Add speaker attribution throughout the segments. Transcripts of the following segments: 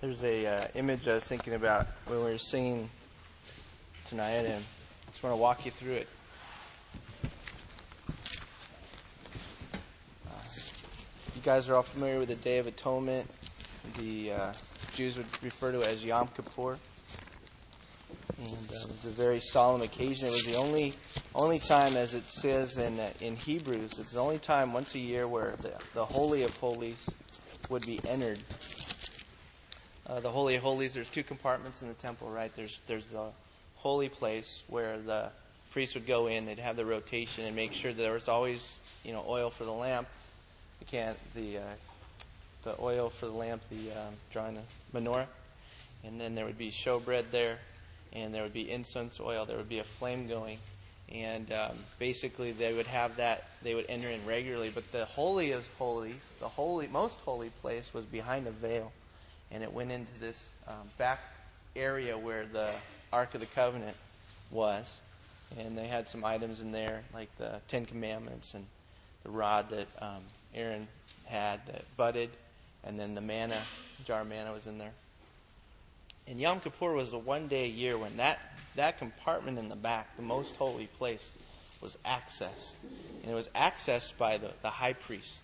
Speaker 1: There's a uh, image I was thinking about when we were singing tonight, and I just want to walk you through it. Uh, you guys are all familiar with the Day of Atonement. The uh, Jews would refer to it as Yom Kippur. And uh, it was a very solemn occasion. It was the only only time, as it says in uh, in Hebrews, it's the only time once a year where the, the Holy of Holies would be entered uh, the Holy of Holies, there's two compartments in the temple, right? There's, there's the holy place where the priests would go in, they'd have the rotation and make sure that there was always, you know, oil for the lamp. You can't, the, uh, the oil for the lamp, the um, drawing the menorah. And then there would be showbread there, and there would be incense oil, there would be a flame going. And um, basically, they would have that, they would enter in regularly. But the Holy of Holies, the holy, most holy place, was behind a veil and it went into this um, back area where the Ark of the Covenant was. And they had some items in there, like the Ten Commandments and the rod that um, Aaron had that budded, and then the manna, jar of manna was in there. And Yom Kippur was the one day a year when that, that compartment in the back, the most holy place, was accessed. And it was accessed by the, the high priest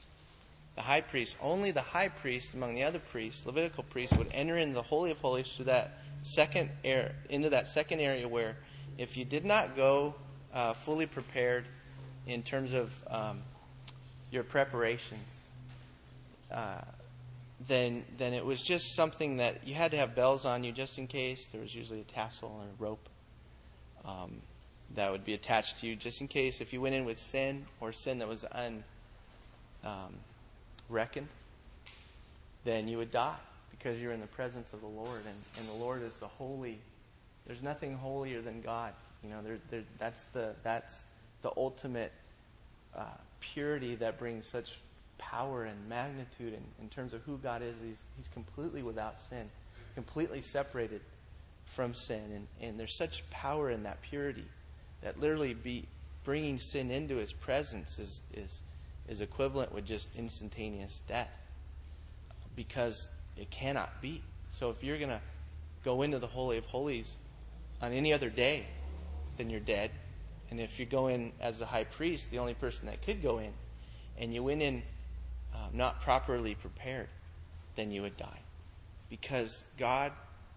Speaker 1: the high priest, only the high priest among the other priests, Levitical priests, would enter into the Holy of Holies through that second air, into that second area where if you did not go uh, fully prepared in terms of um, your preparations, uh, then then it was just something that you had to have bells on you just in case. There was usually a tassel or a rope um, that would be attached to you just in case if you went in with sin or sin that was un. Um, reckoned, then you would die because you're in the presence of the Lord. And, and the Lord is the holy. There's nothing holier than God. You know, there, there, that's, the, that's the ultimate uh, purity that brings such power and magnitude in, in terms of who God is. He's, he's completely without sin, completely separated from sin. And, and there's such power in that purity that literally be bringing sin into his presence is, is is equivalent with just instantaneous death because it cannot be. So if you're going to go into the Holy of Holies on any other day, then you're dead. And if you go in as the high priest, the only person that could go in, and you went in um, not properly prepared, then you would die. Because God,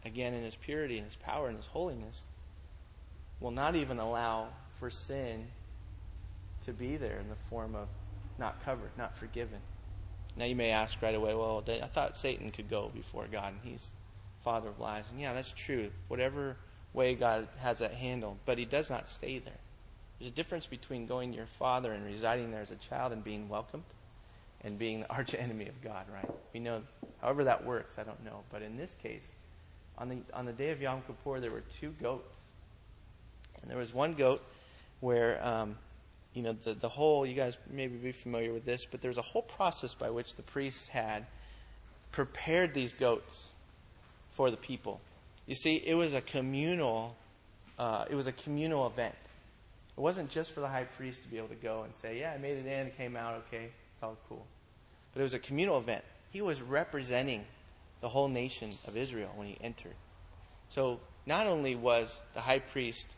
Speaker 1: again, in His purity and His power and His holiness, will not even allow for sin to be there in the form of not covered, not forgiven. Now you may ask right away, well, I thought Satan could go before God, and he's father of lies. And yeah, that's true. Whatever way God has that handled, but he does not stay there. There's a difference between going to your father and residing there as a child and being welcomed and being the arch enemy of God, right? We know, however that works, I don't know. But in this case, on the, on the day of Yom Kippur, there were two goats. And there was one goat where um, you know, the, the whole, you guys maybe be familiar with this, but there's a whole process by which the priests had prepared these goats for the people. You see, it was a communal, uh, it was a communal event. It wasn't just for the high priest to be able to go and say, yeah, I made it in, it came out okay, it's all cool. But it was a communal event. He was representing the whole nation of Israel when he entered. So not only was the high priest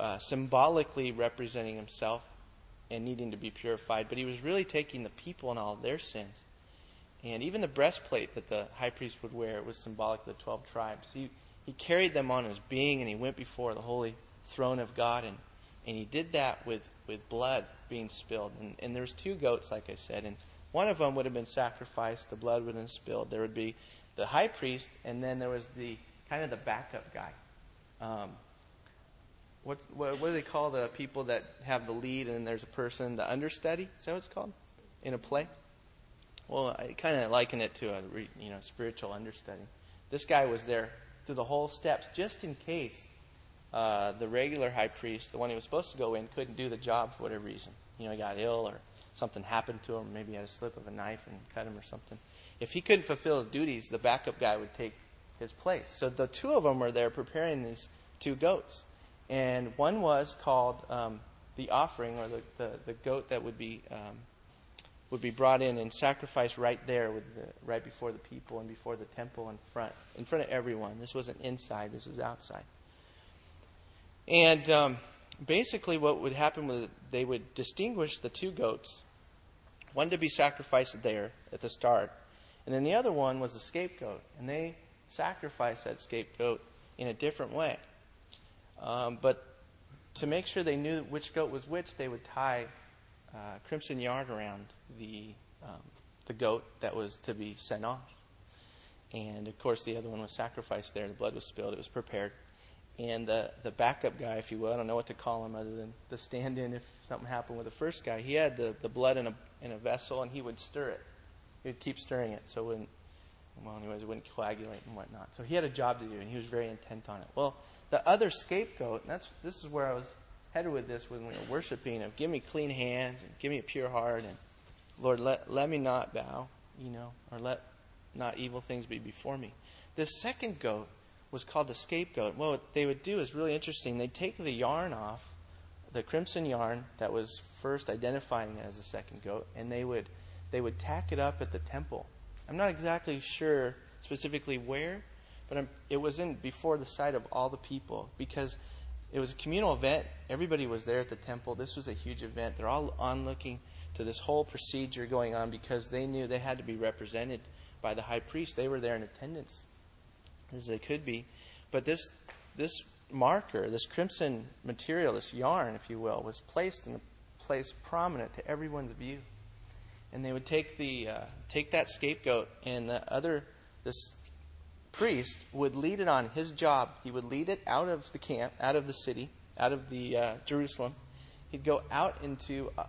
Speaker 1: uh, symbolically representing himself and needing to be purified, but he was really taking the people and all their sins. And even the breastplate that the high priest would wear was symbolic of the 12 tribes. He, he carried them on his being and he went before the holy throne of God and, and he did that with, with blood being spilled. And, and there was two goats, like I said, and one of them would have been sacrificed, the blood would have been spilled. There would be the high priest, and then there was the kind of the backup guy. Um, what's, what, what do they call the people that have the lead and there's a person, the understudy? Is that what it's called in a play? Well, I kind of liken it to a you know spiritual understudy. This guy was there through the whole steps just in case uh, the regular high priest, the one he was supposed to go in, couldn't do the job for whatever reason. You know, he got ill or something happened to him. Maybe he had a slip of a knife and cut him or something. If he couldn't fulfill his duties, the backup guy would take his place. So the two of them were there preparing these two goats and one was called um, the offering, or the, the, the, goat that would be um, would be brought in and sacrificed right there, the, right before the people and before the temple in front, in front of everyone. This wasn't inside; this was outside. And um, basically, what would happen was they would distinguish the two goats, one to be sacrificed there at the start, and then the other one was the scapegoat, and they sacrificed that scapegoat in a different way. Um, but to make sure they knew which goat was which, they would tie uh, crimson yarn around the um, the goat that was to be sent off. And of course, the other one was sacrificed there. The blood was spilled. It was prepared. And the the backup guy, if you will, I don't know what to call him other than the stand-in if something happened with the first guy. He had the, the blood in a in a vessel, and he would stir it. He would keep stirring it so wouldn't well, anyways, it wouldn't coagulate and whatnot. So he had a job to do, and he was very intent on it. Well, the other scapegoat, and that's this is where I was headed with this when we were worshiping of give me clean hands and give me a pure heart and Lord let let me not bow, you know, or let not evil things be before me. This second goat was called the scapegoat. Well, what they would do is really interesting. They'd take the yarn off, the crimson yarn that was first identifying it as a second goat, and they would they would tack it up at the temple. I'm not exactly sure specifically where, but I'm, it was in before the sight of all the people because it was a communal event. Everybody was there at the temple. This was a huge event. They're all on looking to this whole procedure going on because they knew they had to be represented by the high priest. They were there in attendance as they could be. But this this marker, this crimson material, this yarn, if you will, was placed in a place prominent to everyone's view. And they would take the uh, take that scapegoat, and the other this priest would lead it on his job. He would lead it out of the camp, out of the city, out of the uh, Jerusalem. He'd go out into. Uh,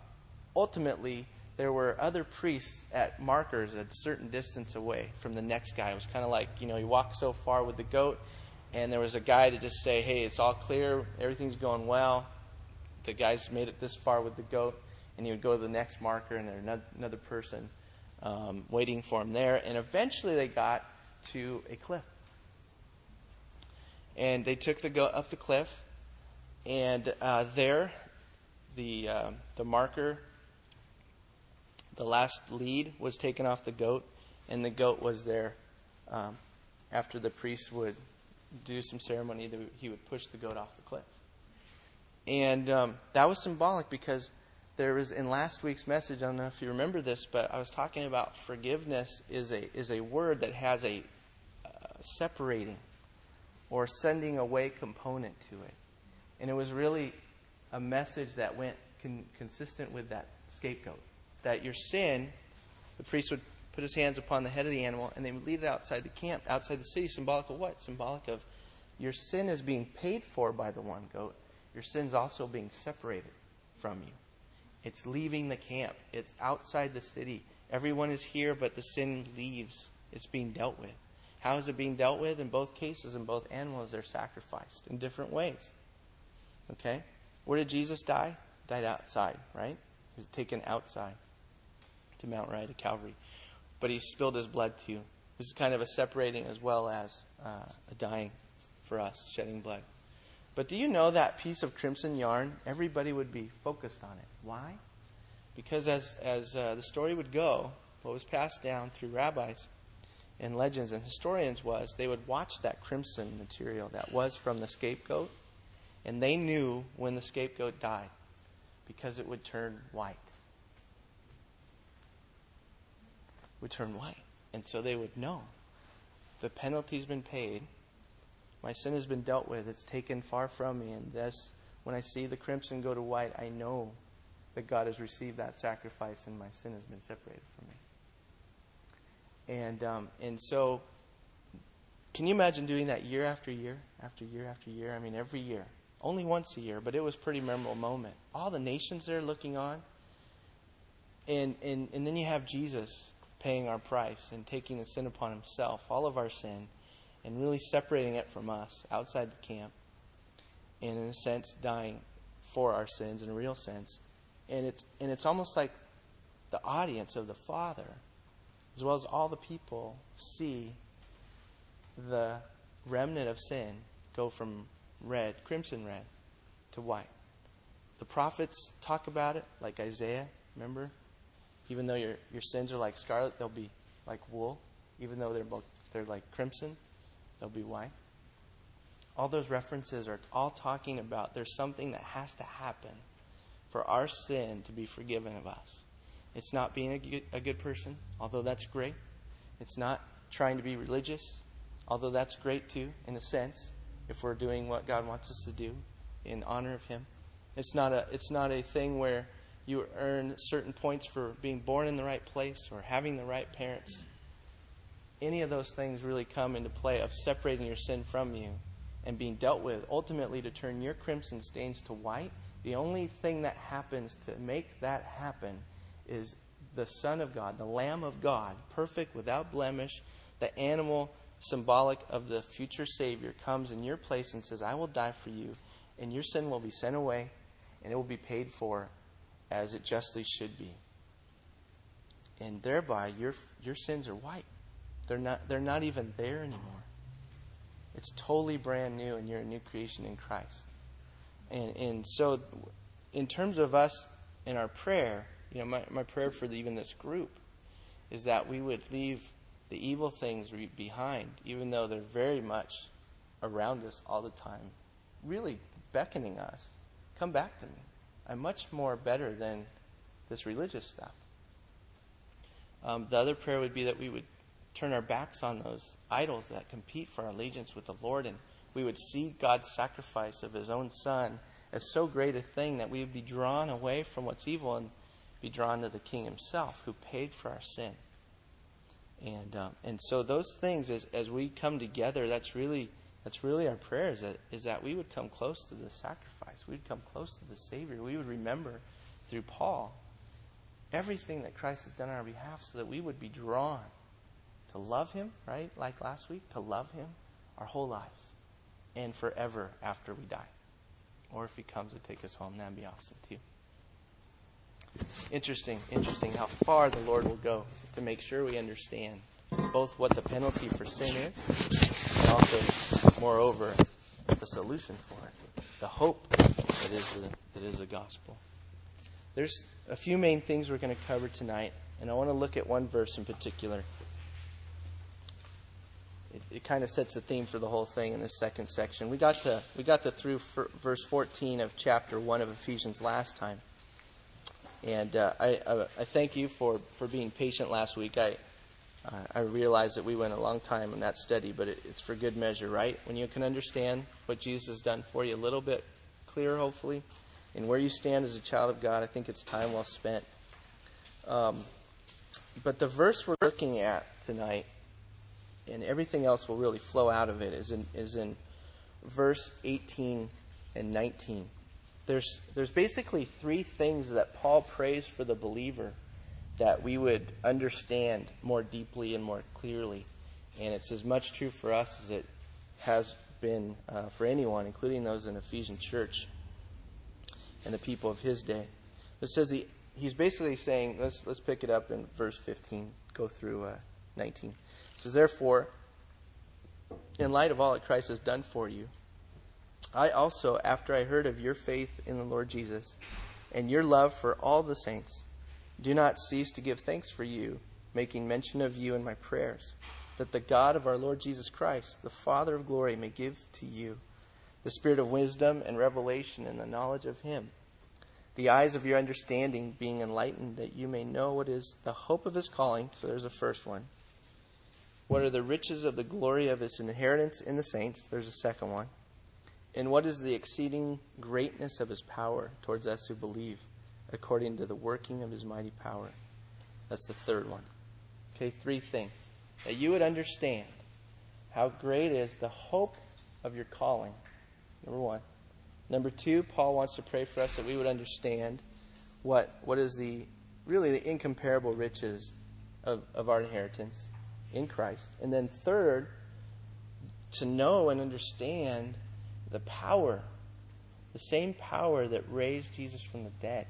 Speaker 1: ultimately, there were other priests at markers at a certain distance away from the next guy. It was kind of like you know you walk so far with the goat, and there was a guy to just say, "Hey, it's all clear, everything's going well." The guys made it this far with the goat, and he would go to the next marker, and there's another person um, waiting for him there. And eventually, they got to a cliff. And they took the goat up the cliff, and uh, there, the uh, the marker, the last lead was taken off the goat, and the goat was there. Um, after the priest would do some ceremony, he would push the goat off the cliff, and um, that was symbolic because there was in last week's message. I don't know if you remember this, but I was talking about forgiveness is a is a word that has a uh, separating or sending away component to it. And it was really a message that went con- consistent with that scapegoat. That your sin, the priest would put his hands upon the head of the animal and they would lead it outside the camp, outside the city, symbolic of what? Symbolic of your sin is being paid for by the one goat. Your sin's also being separated from you. It's leaving the camp. It's outside the city. Everyone is here, but the sin leaves. It's being dealt with. How is it being dealt with? In both cases, in both animals, they're sacrificed in different ways. Okay? Where did Jesus die? Died outside, right? He was taken outside to Mount Rai, to Calvary. But he spilled his blood too. This is kind of a separating as well as uh, a dying for us, shedding blood. But do you know that piece of crimson yarn? Everybody would be focused on it. Why? Because as, as uh, the story would go, what was passed down through rabbis and legends and historians was they would watch that crimson material that was from the scapegoat, and they knew when the scapegoat died because it would turn white. It would turn white. And so they would know the penalty's been paid. My sin has been dealt with. It's taken far from me. And this, when I see the crimson go to white, I know that God has received that sacrifice and my sin has been separated from me. And um, and so, can you imagine doing that year after year, after year after year? I mean, every year, only once a year, but it was a pretty memorable moment. All the nations there looking on, and and and then you have Jesus paying our price and taking the sin upon Himself, all of our sin, and really separating it from us outside the camp, and in a sense dying for our sins in a real sense. And it's and it's almost like the audience of the Father as well as all the people, see the remnant of sin go from red, crimson red, to white. The prophets talk about it, like Isaiah, remember? Even though your, your sins are like scarlet, they'll be like wool. Even though they're, they're like crimson, they'll be white. All those references are all talking about there's something that has to happen for our sin to be forgiven of us. It's not being a good, a good person, although that's great. It's not trying to be religious, although that's great too, in a sense, if we're doing what God wants us to do in honor of Him. It's not a, it's not a thing where you earn certain points for being born in the right place or having the right parents. Any of those things really come into play of separating your sin from you and being dealt with, ultimately to turn your crimson stains to white. The only thing that happens to make that happen is the Son of God, the Lamb of God, perfect, without blemish, the animal symbolic of the future Savior, comes in your place and says, I will die for you, and your sin will be sent away, and it will be paid for as it justly should be. And thereby, your, your sins are white. They're not, they're not even there anymore. It's totally brand new, and you're a new creation in Christ. And, and so, in terms of us in our prayer, you know, my, my prayer for the, even this group is that we would leave the evil things behind, even though they're very much around us all the time, really beckoning us. Come back to me. I'm much more better than this religious stuff. Um, the other prayer would be that we would turn our backs on those idols that compete for our allegiance with the Lord, and we would see God's sacrifice of His own Son as so great a thing that we would be drawn away from what's evil and be drawn to the King Himself, who paid for our sin. And um, and so those things, as as we come together, that's really that's really our prayer is that is that we would come close to the sacrifice. We'd come close to the Savior. We would remember through Paul everything that Christ has done on our behalf, so that we would be drawn to love Him, right? Like last week, to love Him our whole lives and forever after we die. Or if He comes to take us home, that'd be awesome too. Interesting, interesting how far the Lord will go to make sure we understand both what the penalty for sin is and also, moreover, the solution for it, the hope that is the, that is the gospel. There's a few main things we're going to cover tonight, and I want to look at one verse in particular. It, it kind of sets the theme for the whole thing in this second section. We got to we got to through verse 14 of chapter one of Ephesians last time. And uh, I, I, I, thank you for, for being patient last week. I, uh, I realize that we went a long time in that study, but it, it's for good measure, right? When you can understand what Jesus has done for you a little bit clearer, hopefully, and where you stand as a child of God, I think it's time well spent. Um, but the verse we're looking at tonight, and everything else will really flow out of it, is in, is in verse 18 and 19 there's, there's basically three things that Paul prays for the believer that we would understand more deeply and more clearly. And it's as much true for us as it has been uh, for anyone, including those in Ephesian church and the people of his day. It says he, he's basically saying, let's, let's pick it up in verse 15, go through uh, 19. It says, Therefore, in light of all that Christ has done for you, I also, after I heard of your faith in the Lord Jesus and your love for all the saints, do not cease to give thanks for you, making mention of you in my prayers, that the God of our Lord Jesus Christ, the Father of glory, may give to you the spirit of wisdom and revelation and the knowledge of him, the eyes of your understanding being enlightened, that you may know what is the hope of his calling. So there's the first one. What are the riches of the glory of his inheritance in the saints? There's a second one and what is the exceeding greatness of his power towards us who believe, according to the working of his mighty power? That's the third one. Okay, three things. That you would understand how great is the hope of your calling. Number one. Number two, Paul wants to pray for us that we would understand what, what is the really the incomparable riches of, of our inheritance in Christ. And then third, to know and understand the power, the same power that raised Jesus from the dead,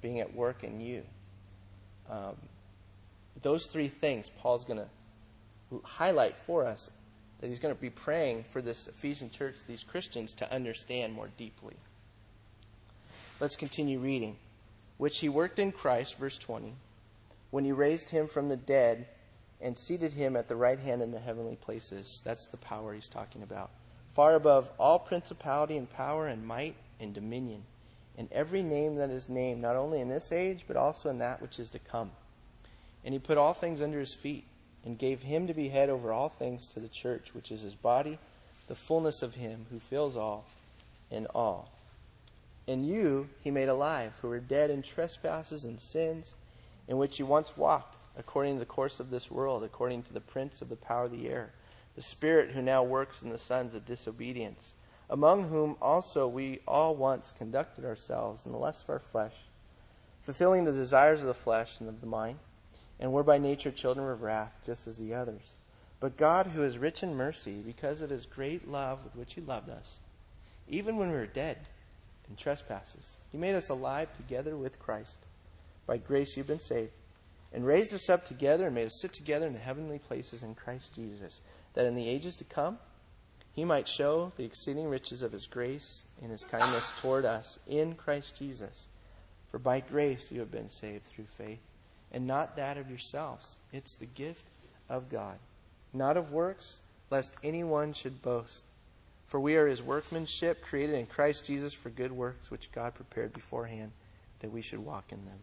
Speaker 1: being at work in you. Um, those three things Paul's going to highlight for us that he's going to be praying for this Ephesian church, these Christians, to understand more deeply. Let's continue reading. Which he worked in Christ, verse 20, when he raised him from the dead and seated him at the right hand in the heavenly places. That's the power he's talking about. Far above all principality and power and might and dominion, and every name that is named, not only in this age, but also in that which is to come. And he put all things under his feet, and gave him to be head over all things to the church, which is his body, the fullness of him who fills all in all. And you he made alive, who were dead in trespasses and sins, in which you once walked, according to the course of this world, according to the prince of the power of the air, the spirit who now works in the sons of disobedience, among whom also we all once conducted ourselves in the lust of our flesh, fulfilling the desires of the flesh and of the mind, and were by nature children of wrath, just as the others. But God, who is rich in mercy, because of his great love with which he loved us, even when we were dead in trespasses, he made us alive together with Christ. By grace you've been saved, and raised us up together and made us sit together in the heavenly places in Christ Jesus, that in the ages to come he might show the exceeding riches of his grace and his kindness toward us in Christ Jesus. For by grace you have been saved through faith, and not that of yourselves. It's the gift of God, not of works, lest anyone should boast. For we are his workmanship, created in Christ Jesus for good works, which God prepared beforehand that we should walk in them.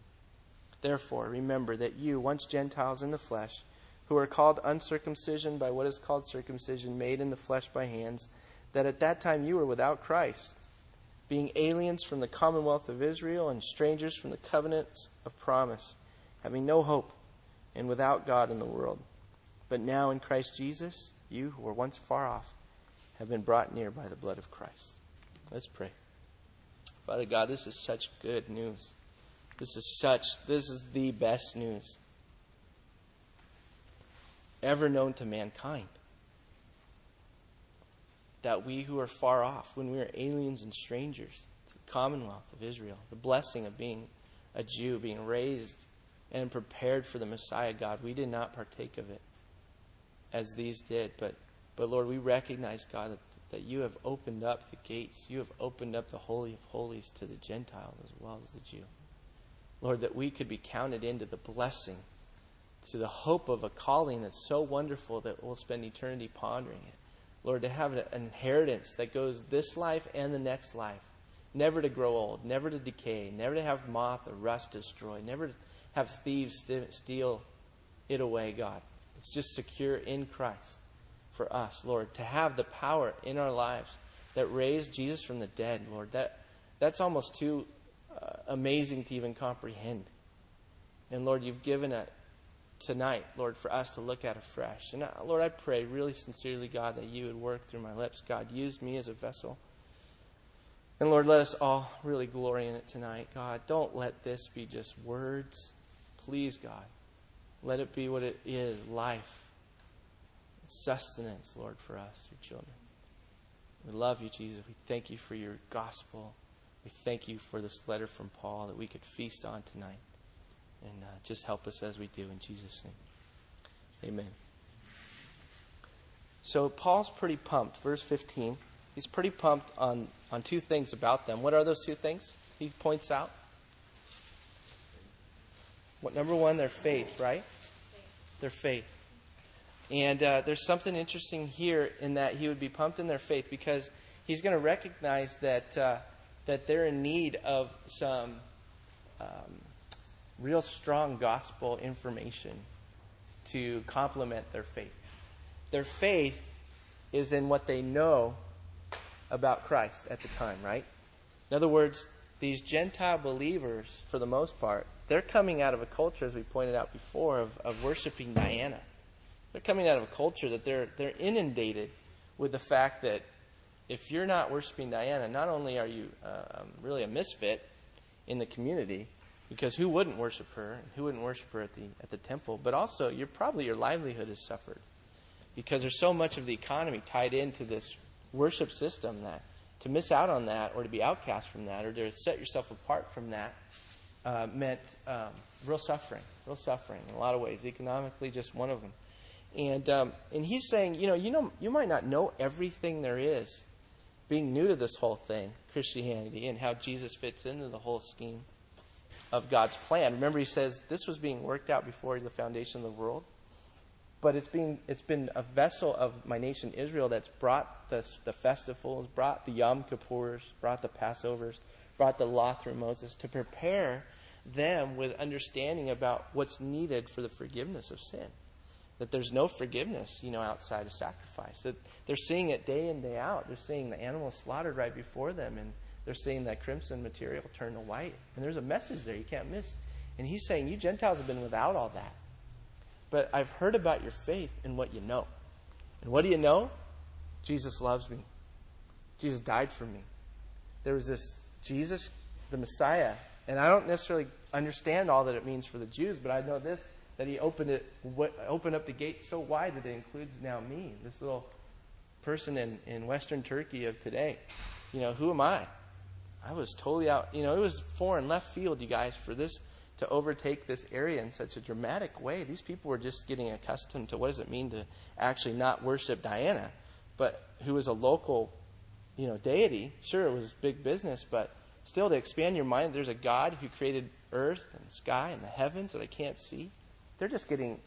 Speaker 1: Therefore, remember that you, once Gentiles in the flesh, who are called uncircumcision by what is called circumcision, made in the flesh by hands, that at that time you were without Christ, being aliens from the commonwealth of Israel and strangers from the covenants of promise, having no hope and without God in the world. But now in Christ Jesus, you who were once far off have been brought near by the blood of Christ. Let's pray. Father God, this is such good news. This is such, this is the best news ever known to mankind. That we who are far off, when we are aliens and strangers to the commonwealth of Israel, the blessing of being a Jew, being raised and prepared for the Messiah God, we did not partake of it as these did. But, but Lord, we recognize, God, that, that you have opened up the gates. You have opened up the Holy of Holies to the Gentiles as well as the Jew. Lord, that we could be counted into the blessing to the hope of a calling that's so wonderful that we'll spend eternity pondering it. Lord, to have an inheritance that goes this life and the next life, never to grow old, never to decay, never to have moth or rust destroy, never to have thieves steal it away, God. It's just secure in Christ for us, Lord, to have the power in our lives that raised Jesus from the dead, Lord. That, that's almost too amazing to even comprehend. And Lord, you've given it tonight, Lord, for us to look at afresh. And uh, Lord, I pray really sincerely, God, that you would work through my lips. God, use me as a vessel. And Lord, let us all really glory in it tonight. God, don't let this be just words. Please, God, let it be what it is life, sustenance, Lord, for us, your children. We love you, Jesus. We thank you for your gospel. We thank you for this letter from Paul that we could feast on tonight. And uh, just help us as we do in Jesus' name. Amen. So Paul's pretty pumped. Verse 15. He's pretty pumped on, on two things about them. What are those two things he points out? What number one, their faith, right? Their faith. And uh, there's something interesting here in that he would be pumped in their faith because he's going to recognize that uh, that they're in need of some um, real strong gospel information to complement their faith. Their faith is in what they know about Christ at the time, right? In other words, these Gentile believers, for the most part, they're coming out of a culture, as we pointed out before, of, of worshiping Diana. They're coming out of a culture that they're, they're inundated with the fact that if you're not worshiping Diana, not only are you uh, um, really a misfit in the community, because who wouldn't worship her? Who wouldn't worship her at the, at the temple? But also, you're, probably your livelihood has suffered because there's so much of the economy tied into this worship system that to miss out on that or to be outcast from that or to set yourself apart from that uh, meant um, real suffering, real suffering in a lot of ways. Economically, just one of them. And um, and he's saying, you know, you know, you might not know everything there is, being new to this whole thing, Christianity, and how Jesus fits into the whole scheme. of God's plan. Remember, he says this was being worked out before the foundation of the world. But it's, being, it's been a vessel of my nation Israel that's brought the, the festivals, brought the Yom Kippurs, brought the Passovers, brought the law through Moses to prepare them with understanding about what's needed for the forgiveness of sin. That there's no forgiveness, you know, outside of sacrifice. That they're seeing it day in, day out. They're seeing the animals slaughtered right before them, and they're seeing that crimson material turn to white. And there's a message there you can't miss. And he's saying, You Gentiles have been without all that. But I've heard about your faith and what you know. And what do you know? Jesus loves me. Jesus died for me. There was this Jesus, the Messiah, and I don't necessarily understand all that it means for the Jews, but I know this that he opened it opened up the gate so wide that it includes now me, this little person in, in Western Turkey of today. You know, who am I? I was totally out. You know, it was foreign left field, you guys, for this to overtake this area in such a dramatic way. These people were just getting accustomed to what does it mean to actually not worship Diana, but who was a local, you know, deity. Sure, it was big business, but still to expand your mind, there's a God who created earth and sky and the heavens that I can't see. They're just getting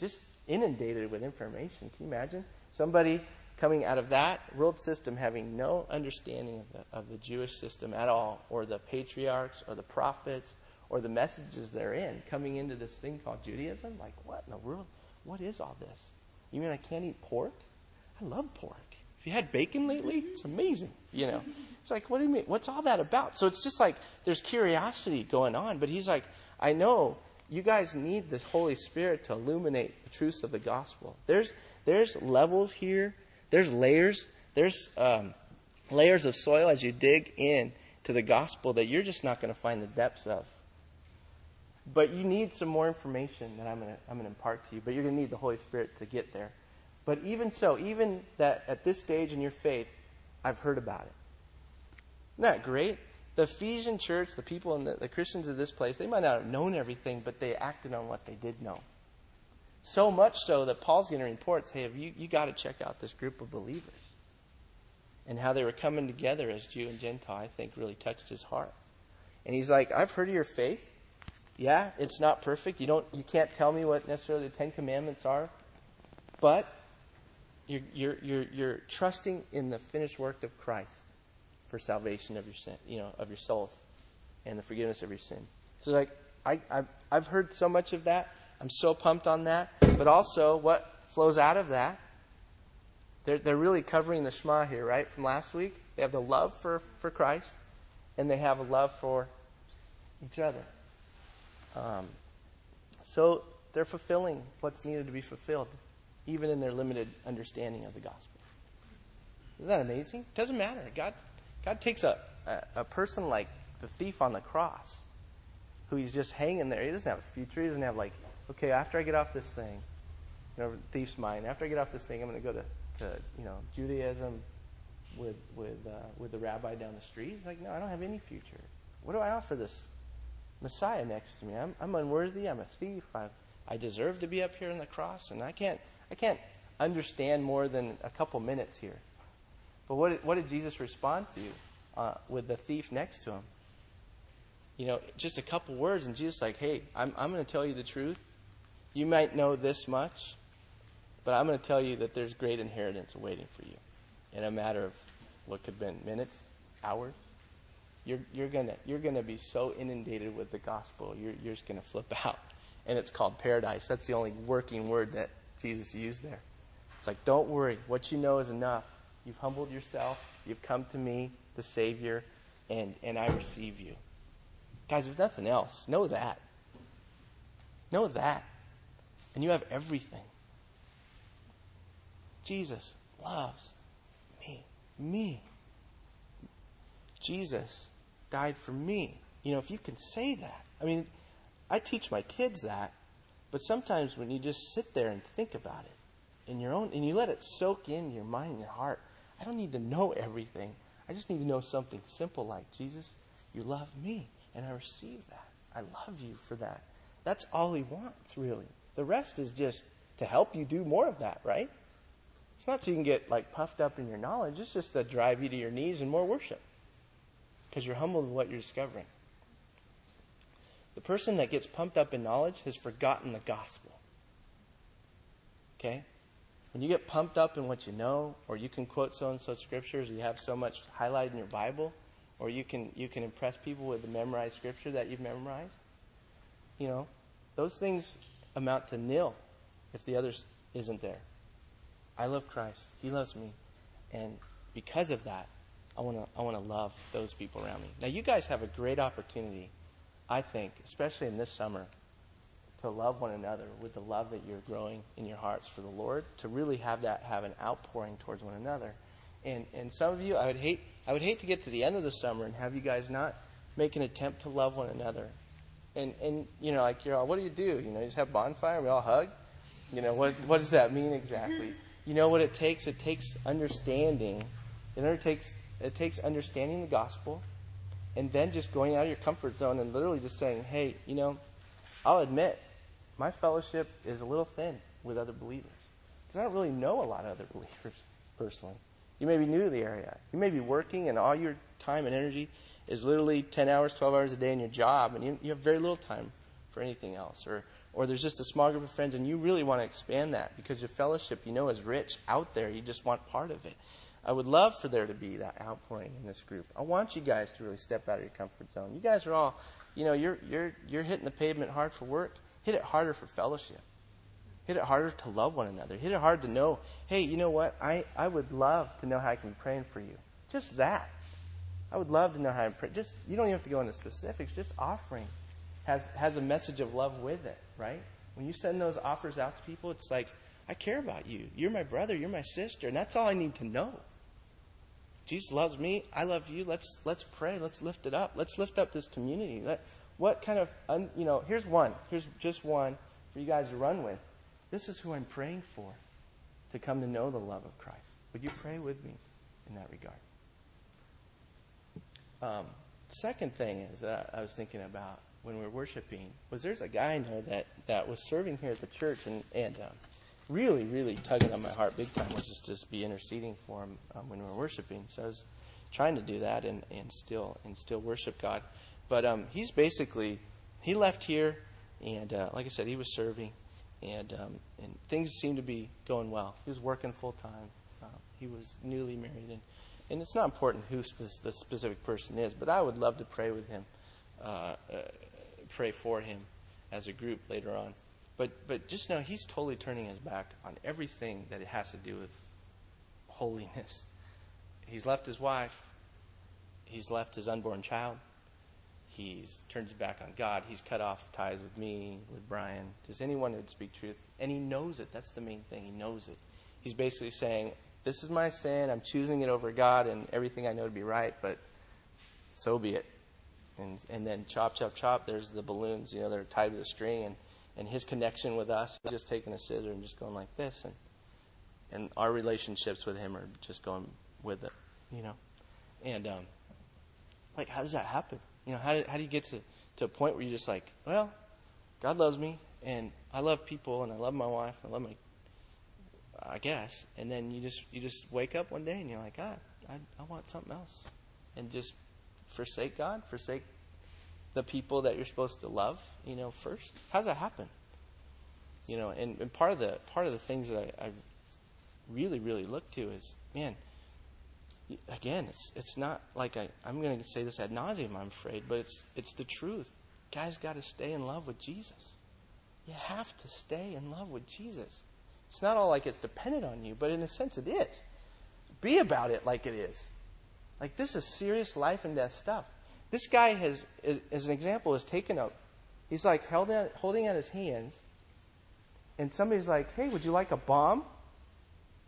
Speaker 1: just inundated with information. Can you imagine somebody coming out of that world system having no understanding of the, of the Jewish system at all, or the patriarchs, or the prophets, or the messages they're in, coming into this thing called Judaism? Like, what in the world? What is all this? You mean I can't eat pork? I love pork. Have you had bacon lately? It's amazing. You know, it's like, what do you mean? What's all that about? So it's just like there's curiosity going on, but he's like, I know you guys need the Holy Spirit to illuminate the truths of the gospel. There's there's levels here. There's layers. There's um, layers of soil as you dig in to the gospel that you're just not going to find the depths of. But you need some more information that I'm going to I'm going to impart to you. But you're going to need the Holy Spirit to get there. But even so, even that at this stage in your faith, I've heard about it. Isn't that great? The Ephesian church, the people and the, the Christians of this place, they might not have known everything, but they acted on what they did know. So much so that Paul's getting reports, hey, you, you got to check out this group of believers. And how they were coming together as Jew and Gentile, I think, really touched his heart. And he's like, I've heard of your faith. Yeah, it's not perfect. You don't you can't tell me what necessarily the Ten Commandments are, but you're, you're, you're, you're trusting in the finished work of Christ for salvation of your sin, you know, of your souls and the forgiveness of your sin. So like I, I've, I've heard so much of that. I'm so pumped on that. But also what flows out of that, they're, they're really covering the Shema here, right? From last week. They have the love for, for Christ and they have a love for each other. Um, so they're fulfilling what's needed to be fulfilled, even in their limited understanding of the gospel. Isn't that amazing? It doesn't matter. God, God takes a, a, a person like the thief on the cross, who he's just hanging there. He doesn't have a future. He doesn't have like, okay, after I get off this thing, you know, thief's mind. After I get off this thing, I'm going to go to, to you know Judaism with with uh, with the rabbi down the street. He's like, no, I don't have any future. What do I offer this Messiah next to me? I'm, I'm unworthy. I'm a thief. I I deserve to be up here on the cross, and I can't I can't understand more than a couple minutes here. But what did, what did Jesus respond to uh, with the thief next to him? You know, just a couple words, and Jesus like, hey, I'm, I'm going to tell you the truth. You might know this much, but I'm going to tell you that there's great inheritance waiting for you in a matter of what could have been minutes, hours. You're, you're going you're gonna be so inundated with the gospel, you're, you're just going to flip out. And it's called paradise. That's the only working word that Jesus used there. It's like, don't worry. What you know is enough. You've humbled yourself. You've come to me, the Savior, and, and I receive you. Guys, if nothing else, know that. Know that. And you have everything. Jesus loves me. Me. Jesus died for me. You know, if you can say that. I mean, I teach my kids that, but sometimes when you just sit there and think about it in your own, and you let it soak in your mind and your heart, I don't need to know everything. I just need to know something simple like, Jesus, you love me, and I receive that. I love you for that. That's all he wants, really. The rest is just to help you do more of that, right? It's not so you can get like puffed up in your knowledge. It's just to drive you to your knees and more worship. Because you're humbled with what you're discovering. The person that gets pumped up in knowledge has forgotten the gospel. Okay? When you get pumped up in what you know, or you can quote so and so scriptures, or you have so much highlighted in your Bible, or you can you can impress people with the memorized scripture that you've memorized, you know, those things amount to nil if the other isn't there. I love Christ. He loves me. And because of that, I want to I want to love those people around me. Now you guys have a great opportunity, I think, especially in this summer, to love one another with the love that you're growing in your hearts for the Lord, to really have that have an outpouring towards one another. And and some of you I would hate I would hate to get to the end of the summer and have you guys not make an attempt to love one another. And and you know, like you're all what do you do? You know, you just have bonfire, we all hug? You know, what what does that mean exactly? You know what it takes? It takes understanding. It takes it takes understanding the gospel and then just going out of your comfort zone and literally just saying, hey, you know, I'll admit my fellowship is a little thin with other believers because I don't really know a lot of other believers personally. You may be new to the area. You may be working and all your time and energy is literally 10 hours, 12 hours a day in your job and you, you have very little time for anything else. Or, or there's just a small group of friends and you really want to expand that because your fellowship, you know, is rich out there. You just want part of it. I would love for there to be that outpouring in this group. I want you guys to really step out of your comfort zone. You guys are all, you know, you're, you're, you're hitting the pavement hard for work. Hit it harder for fellowship. Hit it harder to love one another. Hit it hard to know, hey, you know what? I, I would love to know how I can be praying for you. Just that. I would love to know how I pray. Just you don't even have to go into specifics. Just offering has has a message of love with it, right? When you send those offers out to people, it's like, I care about you. You're my brother. You're my sister, and that's all I need to know. Jesus loves me. I love you. Let's let's pray. Let's lift it up. Let's lift up this community. Let, what kind of un, you know? Here's one. Here's just one for you guys to run with. This is who I'm praying for to come to know the love of Christ. Would you pray with me in that regard? Um, second thing is that I was thinking about when we were worshiping was there's a guy I know that, that was serving here at the church and, and um, really, really tugging on my heart big time was just to be interceding for him um, when we were worshiping. So I was trying to do that and, and still and still worship God. But um, he's basically he left here, and uh, like I said, he was serving, and um, and things seemed to be going well. He was working full time. Uh, he was newly married, and and it's not important who the specific person is, but I would love to pray with him, uh, uh pray for him as a group later on. But, but just know he's totally turning his back on everything that it has to do with holiness. He's left his wife. He's left his unborn child. He's turns back on God. He's cut off ties with me, with Brian, just anyone who would speak truth. And he knows it. That's the main thing. He knows it. He's basically saying, This is my sin. I'm choosing it over God and everything I know to be right, but so be it. And, and then chop, chop, chop, there's the balloons, you know, they're tied to the string. And and his connection with us just taking a scissor and just going like this and and our relationships with him are just going with it you know and um like how does that happen you know how do, how do you get to to a point where you're just like well god loves me and i love people and i love my wife i love my i guess and then you just you just wake up one day and you're like god i, I want something else and just forsake god forsake the people that you're supposed to love, you know, first? How's that happen? You know, and, and part of the part of the things that I, I really, really look to is, man, again, it's it's not like I, I'm going to say this ad nauseum, I'm afraid, but it's it's the truth. Guys got to stay in love with Jesus. You have to stay in love with Jesus. It's not all like it's dependent on you, but in a sense it is. Be about it like it is. Like this is serious life and death stuff. This guy has, as an example, has taken up. He's like held out, holding out his hands, and somebody's like, "Hey, would you like a bomb?"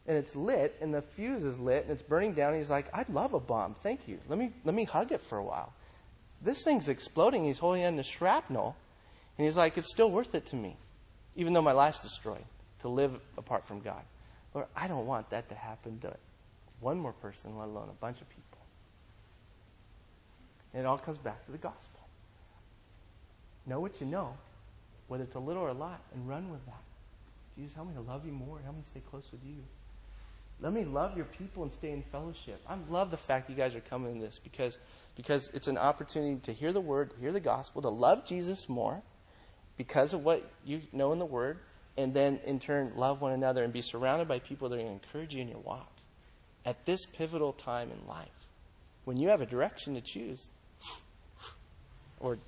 Speaker 1: And it's lit, and the fuse is lit, and it's burning down. He's like, "I'd love a bomb, thank you. Let me let me hug it for a while." This thing's exploding. He's holding on to shrapnel, and he's like, "It's still worth it to me, even though my life's destroyed, to live apart from God." Lord, I don't want that to happen to one more person, let alone a bunch of people. And it all comes back to the gospel. Know what you know, whether it's a little or a lot, and run with that. Jesus, help me to love you more. Help me stay close with you. Let me love your people and stay in fellowship. I love the fact you guys are coming to this because, because it's an opportunity to hear the word, hear the gospel, to love Jesus more because of what you know in the word, and then in turn love one another and be surrounded by people that are going to encourage you in your walk at this pivotal time in life. When you have a direction to choose, or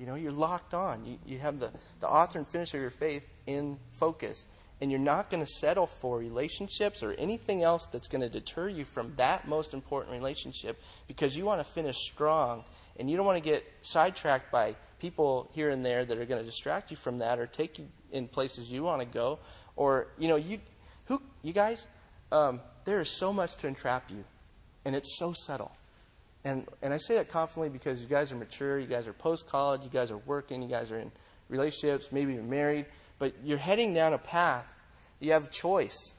Speaker 1: you know, you're locked on. You, you have the, the author and finisher of your faith in focus. And you're not going to settle for relationships or anything else that's going to deter you from that most important relationship because you want to finish strong and you don't want to get sidetracked by people here and there that are going to distract you from that or take you in places you want to go. Or, you know, you, who, you guys, um, there is so much to entrap you, and it's so subtle. And, and I say that confidently because you guys are mature, you guys are post college, you guys are working, you guys are in relationships, maybe you're married, but you're heading down a path. You have choice.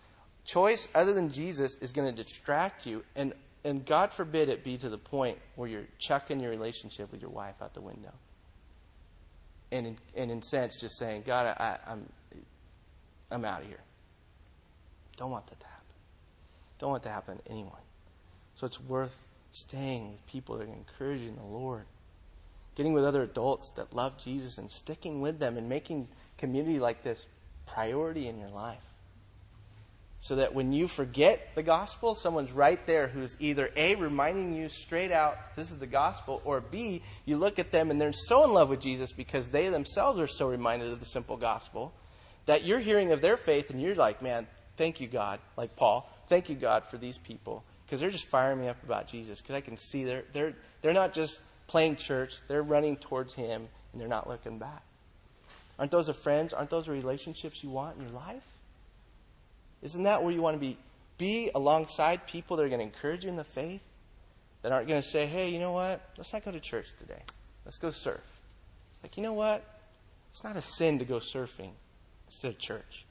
Speaker 1: Choice other than Jesus is going to distract you, and, and God forbid it be to the point where you're chucking your relationship with your wife out the window. And in, and in sense, just saying, God, I, I'm, I'm out of here. Don't want that to happen. Don't want that to happen to anyone. So it's worth staying with people that are encouraging the Lord, getting with other adults that love Jesus and sticking with them and making community like this priority in your life. So that when you forget the gospel, someone's right there who's either A, reminding you straight out, this is the gospel, or B, you look at them and they're so in love with Jesus because they themselves are so reminded of the simple gospel that you're hearing of their faith and you're like, man, thank you, God, like Paul, thank you, God, for these people because they're just firing me up about Jesus because I can see they're, they're, they're not just playing church, they're running towards Him and they're not looking back. Aren't those the friends? Aren't those the relationships you want in your life? Isn't that where you want to be? Be alongside people that are going to encourage you in the faith, that aren't going to say, hey, you know what? Let's not go to church today. Let's go surf. Like, you know what? It's not a sin to go surfing instead of church.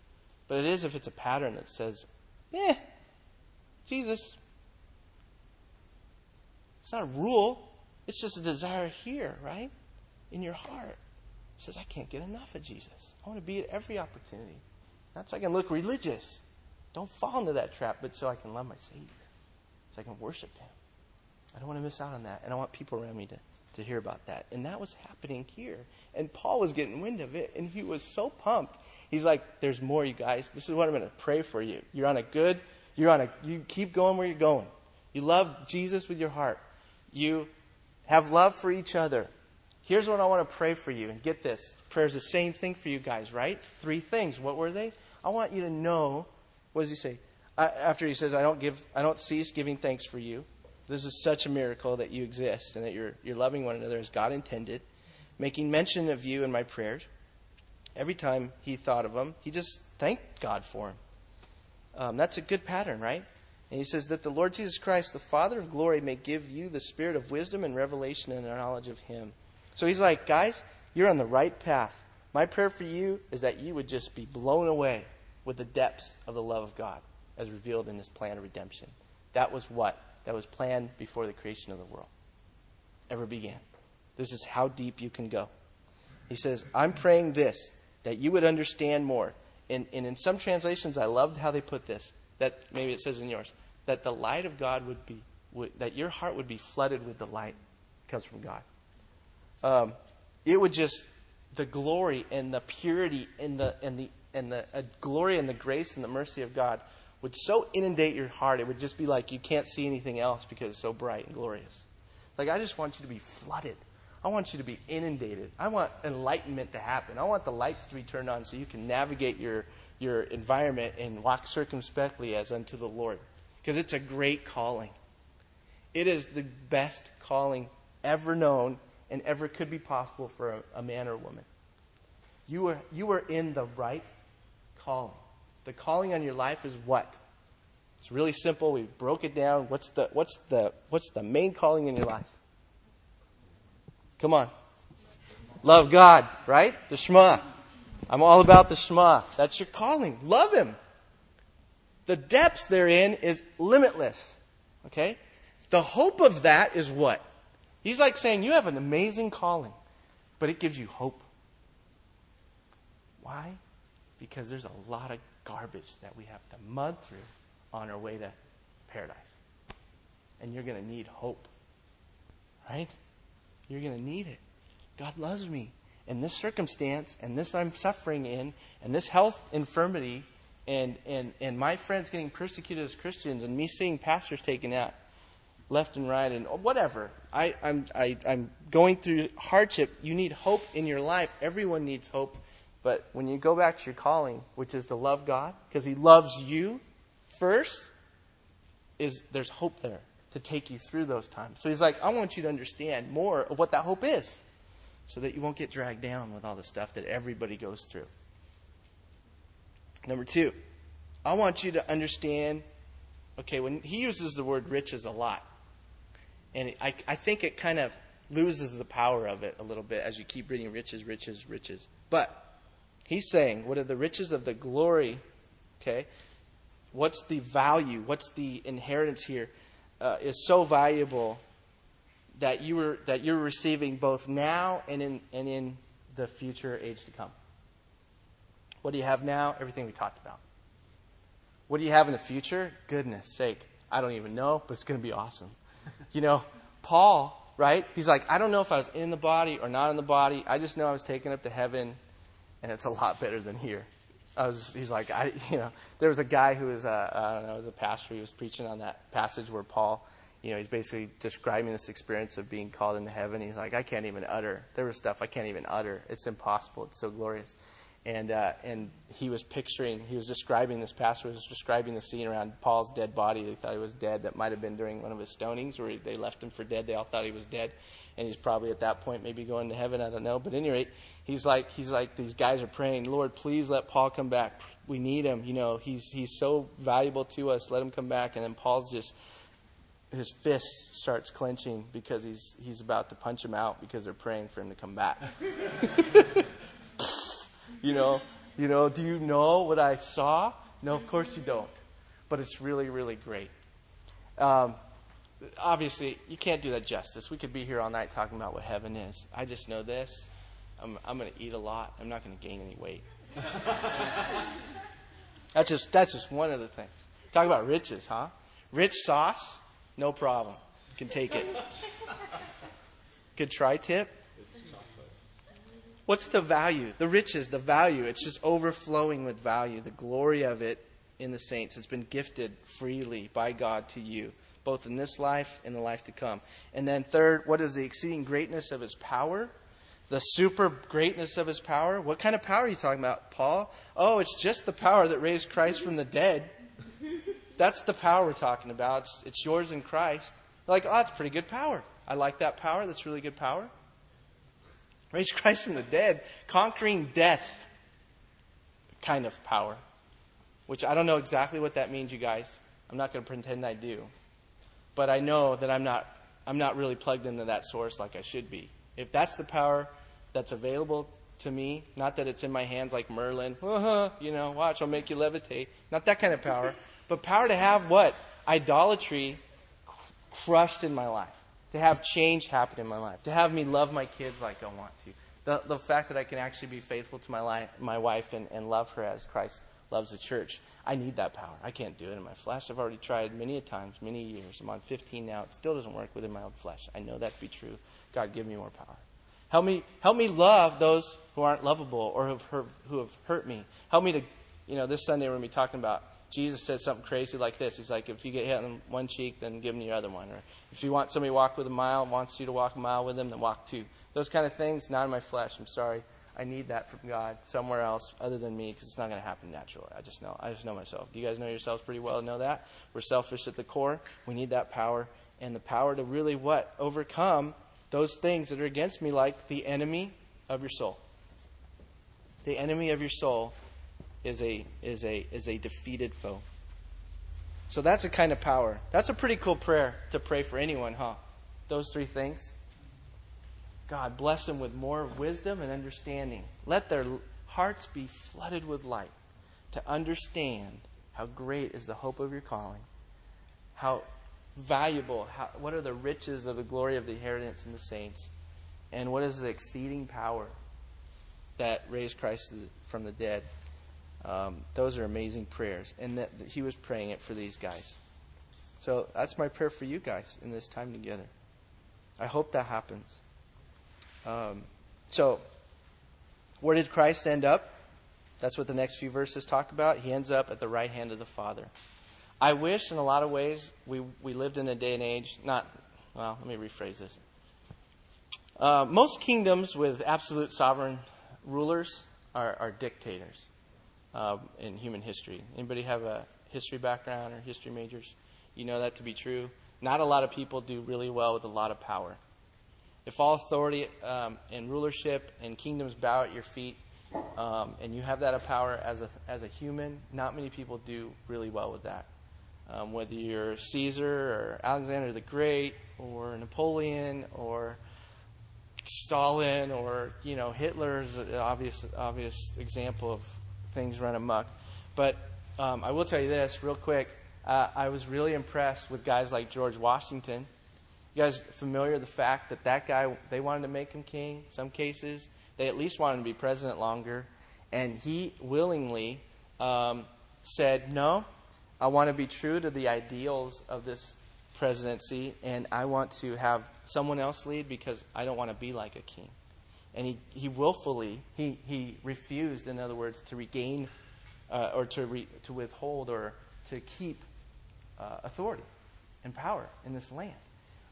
Speaker 1: But it is if it's a pattern that says, eh, Jesus, it's not a rule, it's just a desire here, right? In your heart. Says, I can't get enough of Jesus. I want to be at every opportunity. Not so I can look religious. Don't fall into that trap, but so I can love my Savior. So I can worship Him. I don't want to miss out on that. And I want people around me to, to hear about that. And that was happening here. And Paul was getting wind of it, and he was so pumped. He's like, There's more, you guys. This is what I'm going to pray for you. You're on a good, you're on a, you keep going where you're going. You love Jesus with your heart you have love for each other. Here's what I want to pray for you. And get this prayer is the same thing for you guys, right? Three things. What were they? I want you to know. What does he say? after he says, I don't, give, I don't cease giving thanks for you. This is such a miracle that you exist and that you're, you're loving one another as God intended. Making mention of you in my prayers. Every time he thought of them, he just thanked God for him. Um, that's a good pattern, right? And he says that the Lord Jesus Christ, the Father of glory, may give you the spirit of wisdom and revelation and knowledge of him. So he's like, guys, you're on the right path. My prayer for you is that you would just be blown away with the depths of the love of God as revealed in this plan of redemption. That was what? That was planned before the creation of the world ever began. This is how deep you can go. He says, I'm praying this, that you would understand more. And, and in some translations, I loved how they put this that maybe it says in yours, that the light of God would be, would, that your heart would be flooded with the light that comes from God. Um, it would just, the glory and the purity and the, and the, and the uh, glory and the grace and the mercy of God would so inundate your heart, it would just be like you can't see anything else because it's so bright and glorious. It's like, I just want you to be flooded. I want you to be inundated. I want enlightenment to happen. I want the lights to be turned on so you can navigate your, your environment and walk circumspectly as unto the Lord. Because it's a great calling. It is the best calling ever known and ever could be possible for a, a man or a woman. You are, you are in the right calling. The calling on your life is what? It's really simple. We broke it down. What's the, what's the, what's the main calling in your life? Come on. Love God, right? The Shema. I'm all about the Shema. That's your calling. Love Him. The depths therein is limitless. Okay? The hope of that is what? He's like saying, You have an amazing calling, but it gives you hope. Why? Because there's a lot of garbage that we have to mud through on our way to paradise. And you're going to need hope. Right? You're going to need it. God loves me. In this circumstance, and this I'm suffering in, and this health infirmity, and, and, and my friends getting persecuted as Christians, and me seeing pastors taken out left and right, and whatever. I, I'm, I, I'm going through hardship. You need hope in your life. Everyone needs hope. But when you go back to your calling, which is to love God, because He loves you first, is there's hope there to take you through those times. So He's like, I want you to understand more of what that hope is, so that you won't get dragged down with all the stuff that everybody goes through. Number two, I want you to understand. Okay, when he uses the word riches a lot, and I, I think it kind of loses the power of it a little bit as you keep reading riches, riches, riches. But He's saying, what are the riches of the glory? Okay. What's the value? What's the inheritance here? Uh, is so valuable that you were that you're receiving both now and in and in the future age to come. What do you have now? Everything we talked about. What do you have in the future? Goodness sake, I don't even know, but it's going to be awesome. You know, Paul, right? He's like, I don't know if I was in the body or not in the body. I just know I was taken up to heaven and it's a lot better than here. I was, he's like, I, you know, there was a guy who was, a, I don't know, was a pastor. He was preaching on that passage where Paul, you know, he's basically describing this experience of being called into heaven. He's like, I can't even utter. There was stuff I can't even utter. It's impossible. It's so glorious. And uh, and he was picturing, he was describing this pastor was describing the scene around Paul's dead body. They thought he was dead. That might have been during one of his stonings where they left him for dead. They all thought he was dead and he's probably at that point maybe going to heaven. I don't know. But at any rate, he's like he's like these guys are praying, Lord, please let Paul come back. We need him. You know, he's he's so valuable to us. Let him come back. And then Paul's just his fist starts clenching because he's he's about to punch him out because they're praying for him to come back. you know, you know. Do you know what I saw? No, of course you don't. But it's really, really great. Um, obviously, you can't do that justice. We could be here all night talking about what heaven is. I just know this. I'm, I'm going to eat a lot. I'm not going to gain any weight. that's just that's just one of the things. Talk about riches, huh? Rich sauce, no problem. Can take it. Good tri-tip. What's the value? The riches, the value. It's just overflowing with value. The glory of it in the saints. It's been gifted freely by God to you both in this life and the life to come. And then, third, what is the exceeding greatness of his power? The super greatness of his power? What kind of power are you talking about, Paul? Oh, it's just the power that raised Christ from the dead. That's the power we're talking about. It's, it's yours in Christ. like, oh, that's pretty good power. I like that power. That's really good power. Raised Christ from the dead, conquering death kind of power. Which I don't know exactly what that means, you guys. I'm not going to pretend I do but I know that I'm not, I'm not really plugged into that source like I should be. If that's the power that's available to me, not that it's in my hands like Merlin, uh-huh, you know, watch, I'll make you levitate. Not that kind of power, but power to have what? Idolatry crushed in my life. To have change happen in my life. To have me love my kids like I want to. The, the fact that I can actually be faithful to my, life, my wife and, and love her as Christ loves the church. I need that power. I can't do it in my flesh. I've already tried many a times, many years. I'm on 15 now. It still doesn't work within my own flesh. I know that to be true. God, give me more power. Help me, help me love those who aren't lovable or who have hurt, who have hurt me. Help me to, you know, this Sunday we're going to be talking about Jesus said something crazy like this. He's like, if you get hit on one cheek, then give him your other one. Or if you want somebody to walk with a mile, wants you to walk a mile with them, then walk two. Those kind of things, not in my flesh. I'm sorry. I need that from God somewhere else other than me because it's not going to happen naturally. I just know. I just know myself. Do you guys know yourselves pretty well? Know that we're selfish at the core. We need that power and the power to really what overcome those things that are against me, like the enemy of your soul. The enemy of your soul is a is a is a defeated foe. So that's a kind of power. That's a pretty cool prayer to pray for anyone, huh? Those three things. God, bless them with more wisdom and understanding. Let their hearts be flooded with light to understand how great is the hope of your calling, how valuable, how, what are the riches of the glory of the inheritance in the saints, and what is the exceeding power that raised Christ from the dead. Um, those are amazing prayers. And that, that he was praying it for these guys. So that's my prayer for you guys in this time together. I hope that happens. Um, so, where did Christ end up? That's what the next few verses talk about. He ends up at the right hand of the Father. I wish, in a lot of ways, we, we lived in a day and age, not, well, let me rephrase this. Uh, most kingdoms with absolute sovereign rulers are, are dictators uh, in human history. Anybody have a history background or history majors? You know that to be true. Not a lot of people do really well with a lot of power. If all authority um, and rulership and kingdoms bow at your feet, um, and you have that of power as a, as a human, not many people do really well with that. Um, whether you're Caesar or Alexander the Great or Napoleon or Stalin or you know Hitler is an obvious obvious example of things run amok. But um, I will tell you this real quick. Uh, I was really impressed with guys like George Washington. You guys familiar with the fact that that guy they wanted to make him king? In some cases they at least wanted him to be president longer, and he willingly um, said, "No, I want to be true to the ideals of this presidency, and I want to have someone else lead because I don't want to be like a king." And he, he willfully he, he refused, in other words, to regain uh, or to re, to withhold or to keep uh, authority and power in this land.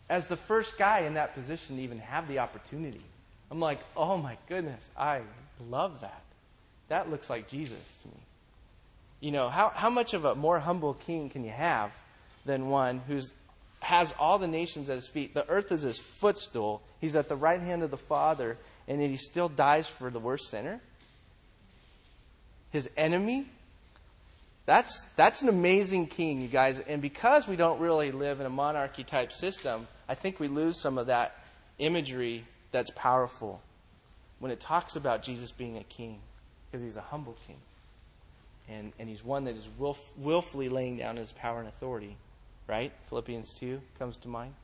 Speaker 1: As the first guy in that position to even have the opportunity I'm like, oh my goodness, I love that. That looks like Jesus to me. You know, how, how much of a more humble king can you have than one who's has all the nations at his feet? The earth is his footstool. He's at the right hand of the Father, and yet he still dies for the worst sinner? His enemy? That's, that's an amazing king, you guys. And because we don't really live in a monarchy type system, I think we lose some of that imagery that's powerful when it talks about Jesus being a king, because he's a humble king. And, and he's one that is willf, willfully laying down his power and authority, right? Philippians 2 comes to mind.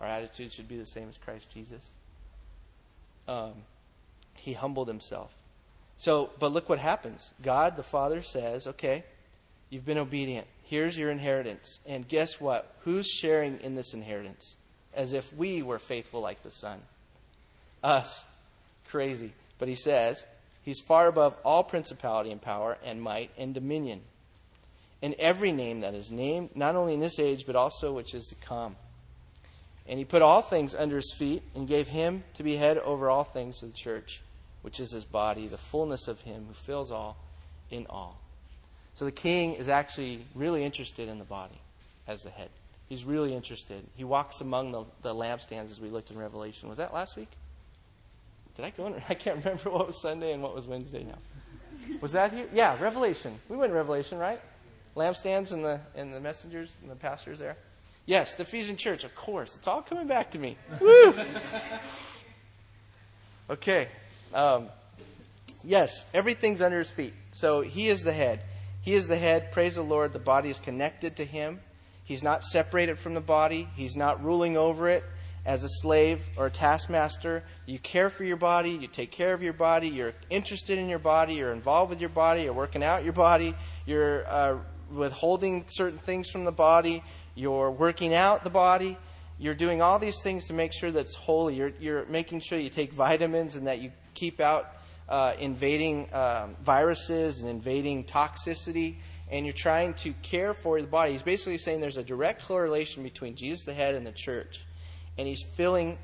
Speaker 1: Our attitude should be the same as Christ Jesus. Um, he humbled himself. So, but look what happens. God the Father says, okay, you've been obedient. Here's your inheritance. And guess what? Who's sharing in this inheritance? As if we were faithful like the Son us. Crazy. But he says, He's far above all principality and power and might and dominion. And every name that is named, not only in this age, but also which is to come. And he put all things under his feet and gave him to be head over all things to the church, which is his body, the fullness of him who fills all in all. So the king is actually really interested in the body as the head. He's really interested. He walks among the, the lampstands as we looked in Revelation. Was that last week? Did I go in? I can't remember what was Sunday and what was Wednesday now. Was that here? Yeah, Revelation. We went Revelation, right? Lampstands and the and the messengers and the pastors there. Yes, the Ephesian church, of course. It's all coming back to me. Woo! Okay. Um, yes, everything's under his feet. So he is the head. He is the head. Praise the Lord. The body is connected to him. He's not separated from the body. He's not ruling over it as a slave or a taskmaster. You care for your body, you take care of your body, you're interested in your body, you're involved with your body, you're working out your body, you're uh, withholding certain things from the body, you're working out the body. You're doing all these things to make sure that it's holy. You're, you're making sure you take vitamins and that you keep out uh, invading um, viruses and invading toxicity and you're trying to care for the body. He's basically saying there's a direct correlation between Jesus the head and the church and he's filling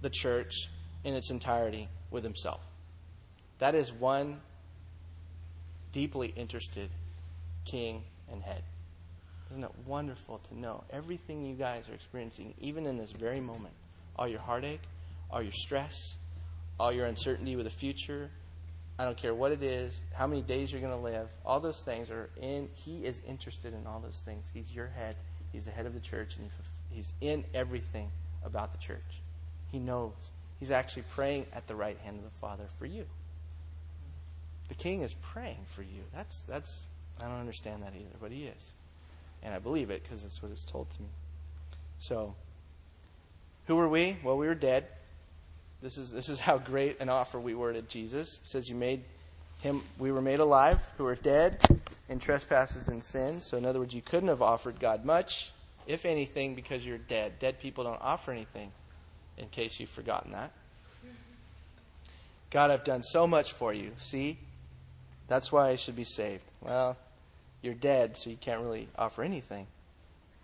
Speaker 1: the church in its entirety with himself. That is one deeply interested king and head. Isn't it wonderful to know everything you guys are experiencing, even in this very moment? All your heartache, all your stress, all your uncertainty with the future. I don't care what it is, how many days you're going to live. All those things are in. He is interested in all those things. He's your head. He's the head of the church, and he's in everything about the church. He knows. He's actually praying at the right hand of the Father for you. The king is praying for you. That's that's I don't understand that either, but he is. And I believe it because that's what is told to me. So who were we? Well, we were dead. This is this is how great an offer we were to Jesus. He says you made him we were made alive, who were dead in trespasses and sins. So in other words, you couldn't have offered God much, if anything, because you're dead. Dead people don't offer anything, in case you've forgotten that. God, I've done so much for you. See? That's why I should be saved. Well, you're dead, so you can't really offer anything.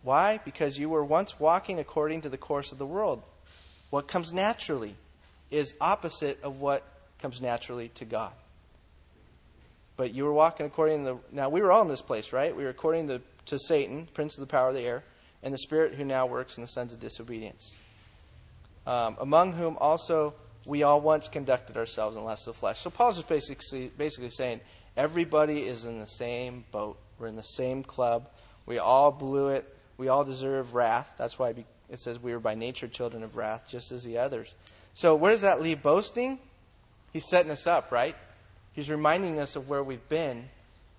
Speaker 1: Why? Because you were once walking according to the course of the world. What comes naturally is opposite of what comes naturally to God. But you were walking according to the. Now, we were all in this place, right? We were according to, to Satan, prince of the power of the air, and the spirit who now works in the sons of disobedience. Um, among whom also we all once conducted ourselves in lust of the flesh. So Paul's just basically, basically saying everybody is in the same boat. We're in the same club. We all blew it. We all deserve wrath. That's why it says we were by nature children of wrath, just as the others. So where does that leave boasting? He's setting us up, right? He's reminding us of where we've been,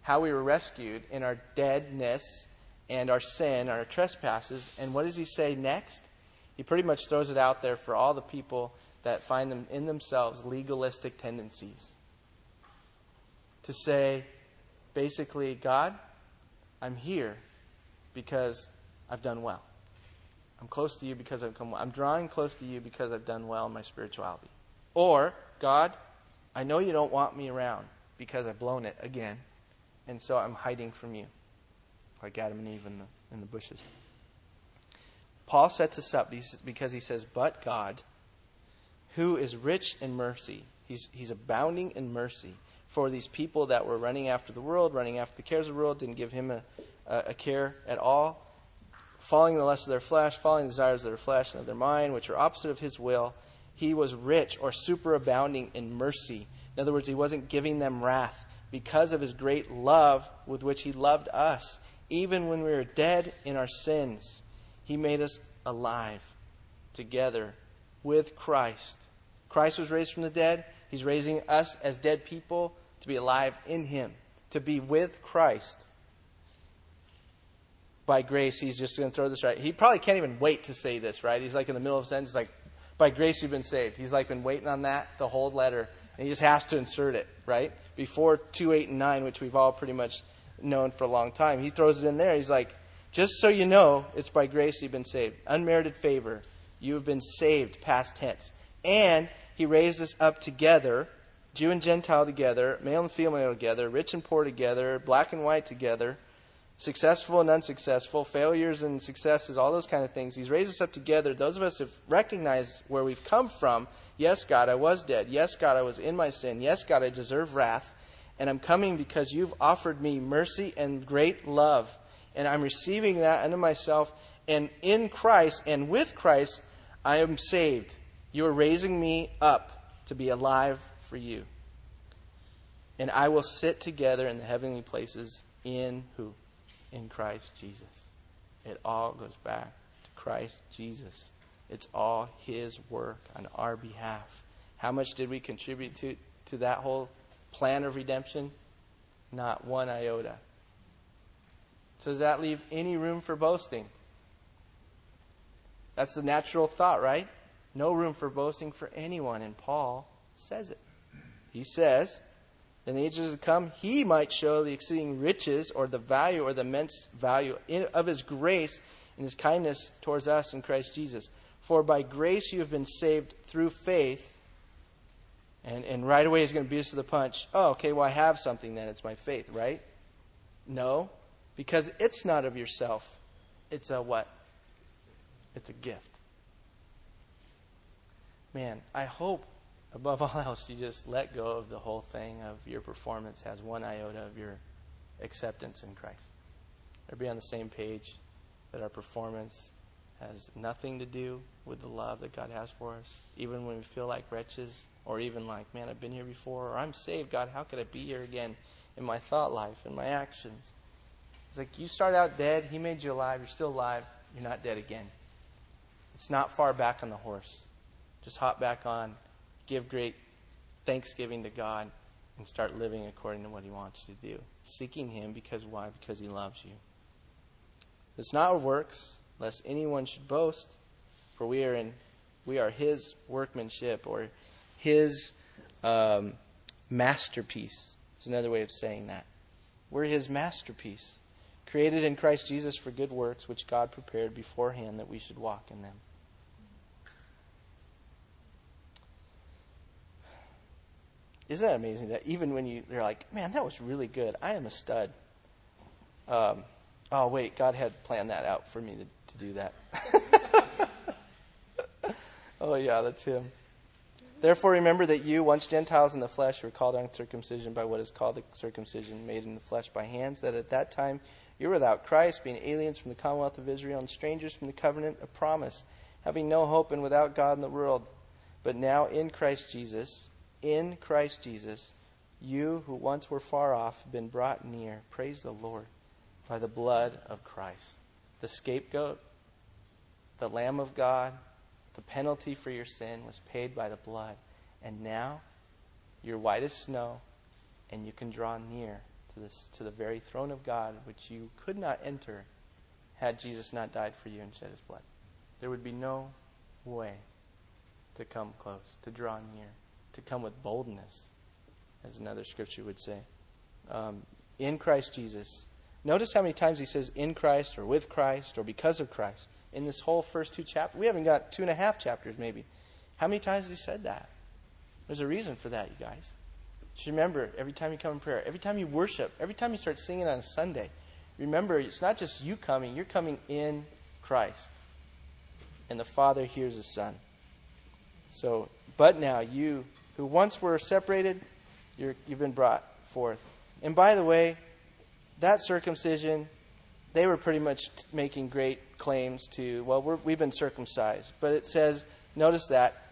Speaker 1: how we were rescued in our deadness and our sin, our trespasses. And what does he say next? He pretty much throws it out there for all the people that find them in themselves legalistic tendencies. To say, basically, God, I'm here because I've done well. I'm close to you because I've come well. I'm drawing close to you because I've done well in my spirituality. Or, God, I know you don't want me around because I've blown it again, and so I'm hiding from you, like Adam and Eve in the, in the bushes. Paul sets us up because he says, But God, who is rich in mercy. He's, he's abounding in mercy for these people that were running after the world, running after the cares of the world, didn't give him a, a, a care at all, following the lust of their flesh, following the desires of their flesh and of their mind, which are opposite of his will. He was rich or superabounding in mercy. In other words, he wasn't giving them wrath because of his great love with which he loved us. Even when we were dead in our sins, he made us alive together with Christ. Christ was raised from the dead. He's raising us as dead people to be alive in Him, to be with Christ. By grace, He's just going to throw this right. He probably can't even wait to say this, right? He's like in the middle of a sentence, He's like, by grace you've been saved. He's like been waiting on that the whole letter, and he just has to insert it, right? Before 2, 8, and 9, which we've all pretty much known for a long time. He throws it in there. He's like, just so you know, it's by grace you've been saved. Unmerited favor. You have been saved, past tense. And he raised us up together, Jew and Gentile together, male and female together, rich and poor together, black and white together, successful and unsuccessful, failures and successes, all those kind of things. He's raised us up together. Those of us have recognized where we've come from. Yes, God, I was dead. Yes, God, I was in my sin. Yes, God, I deserve wrath. And I'm coming because you've offered me mercy and great love. And I'm receiving that unto myself. And in Christ and with Christ, I am saved. You are raising me up to be alive for you. And I will sit together in the heavenly places in who? In Christ Jesus. It all goes back to Christ Jesus. It's all His work on our behalf. How much did we contribute to, to that whole plan of redemption? Not one iota. So, does that leave any room for boasting? That's the natural thought, right? No room for boasting for anyone. And Paul says it. He says, in the ages to come, he might show the exceeding riches or the value or the immense value of his grace and his kindness towards us in Christ Jesus. For by grace you have been saved through faith. And, and right away he's going to beat us to the punch. Oh, okay, well, I have something then. It's my faith, right? No, because it's not of yourself. It's a what? It's a gift. Man, I hope above all else you just let go of the whole thing of your performance has one iota of your acceptance in Christ. Or be on the same page that our performance has nothing to do with the love that God has for us, even when we feel like wretches, or even like, man, I've been here before, or I'm saved, God, how could I be here again in my thought life, in my actions? It's like you start out dead, He made you alive, you're still alive, you're not dead again. It's not far back on the horse. Just hop back on, give great thanksgiving to God, and start living according to what He wants you to do. Seeking Him because why? Because He loves you. It's not of works, lest anyone should boast, for we are in we are His workmanship or His um, masterpiece. It's another way of saying that. We're his masterpiece, created in Christ Jesus for good works, which God prepared beforehand that we should walk in them. Isn't that amazing that even when you, they're like, man, that was really good. I am a stud. Um, oh, wait, God had planned that out for me to, to do that. oh, yeah, that's Him. Therefore, remember that you, once Gentiles in the flesh, were called uncircumcision by what is called the circumcision made in the flesh by hands, that at that time you were without Christ, being aliens from the commonwealth of Israel and strangers from the covenant of promise, having no hope and without God in the world. But now in Christ Jesus, in Christ Jesus, you who once were far off have been brought near. Praise the Lord by the blood of Christ. The scapegoat, the Lamb of God, the penalty for your sin was paid by the blood. And now you're white as snow, and you can draw near to, this, to the very throne of God, which you could not enter had Jesus not died for you and shed his blood. There would be no way to come close, to draw near, to come with boldness, as another scripture would say. Um, in Christ Jesus, Notice how many times he says in Christ or with Christ or because of Christ in this whole first two chapters. We haven't got two and a half chapters, maybe. How many times has he said that? There's a reason for that, you guys. Just remember, every time you come in prayer, every time you worship, every time you start singing on Sunday, remember, it's not just you coming, you're coming in Christ. And the Father hears the Son. So, but now, you who once were separated, you have been brought forth. And by the way, that circumcision, they were pretty much making great claims to, well, we have been circumcised. But it says, notice that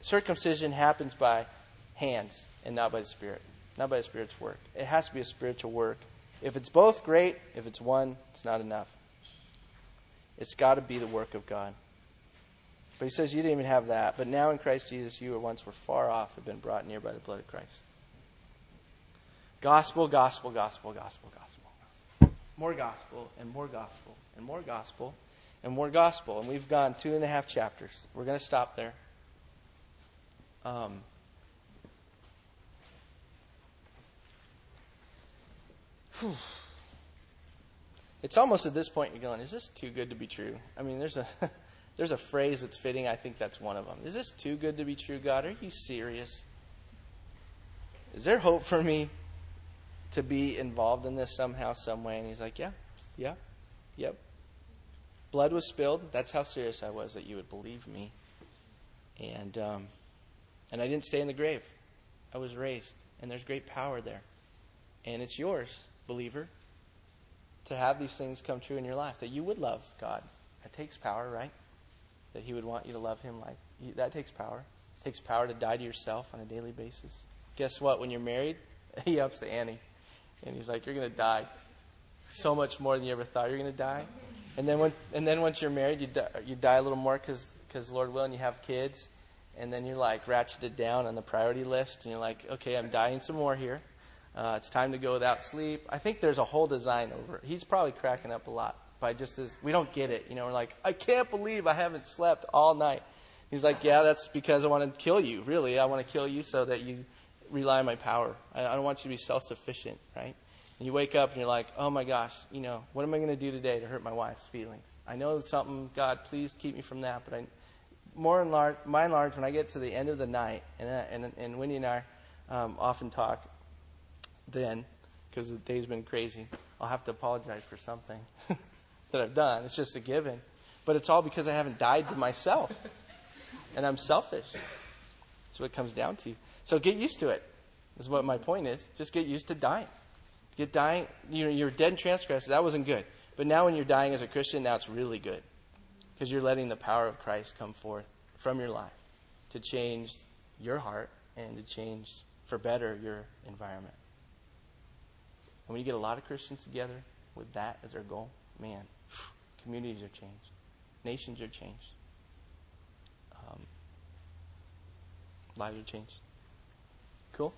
Speaker 1: circumcision happens by hands and not by the Spirit, not by the Spirit's work. It has to be a spiritual work. If it's both, great. If it's one, it's not enough. It's got to be the work of God. But he says you didn't even have that. But now in Christ Jesus, you who once were far off have been brought near by the blood of Christ. Gospel, gospel, gospel, gospel, gospel more gospel and more gospel and more gospel and more gospel. And we've gone two and a half chapters. We're going to stop there. Um, it's almost at this point you're going, is this too good to be true? I mean, there's a there's a phrase that's fitting. I think that's one of them. Is this too good to be true, God? Are you serious? Is there hope for me? to be involved in this somehow, some way. And he's like, Yeah, yeah, yep. Blood was spilled. That's how serious I was that you would believe me. And um, and I didn't stay in the grave. I was raised, and there's great power there. And it's yours, believer, to have these things come true in your life. That you would love God. That takes power, right? That He would want you to love Him like that takes power. It takes power to die to yourself on a daily basis. Guess what? When you're married, he ups the ante. And he's like, You're going to die so much more than you ever thought you're going to die. And then, when, and then once you're married, you die, you die a little more because, because Lord willing, you have kids. And then you're like ratcheted down on the priority list. And you're like, Okay, I'm dying some more here. Uh, it's time to go without sleep. I think there's a whole design over it. He's probably cracking up a lot by just as we don't get it. You know, we're like, I can't believe I haven't slept all night. He's like, Yeah, that's because I want to kill you. Really, I want to kill you so that you rely on my power. I, don't want you to be self sufficient, right? And you wake up and you're like, oh my gosh, you know, what am I going to do today to hurt my wife's feelings? I know something, God, please keep me from that. But I, more and large, by and large, when I get to the end of the night, and, uh, and, and Wendy and I um, often talk then, because the day's been crazy, I'll have to apologize for something that I've done. It's just a given. But it's all because I haven't died to myself. And I'm selfish. That's what it comes down to. So get used to it, is what my point is. Just get used to dying. Get dying, you know, you're dead in transgressors. That wasn't good. But now when you're dying as a Christian, now it's really good. Because you're letting the power of Christ come forth from your life to change your heart and to change for better your environment. And when you get a lot of Christians together with that as their goal, man, communities are changed, nations are changed, um, lives are changed. Cool?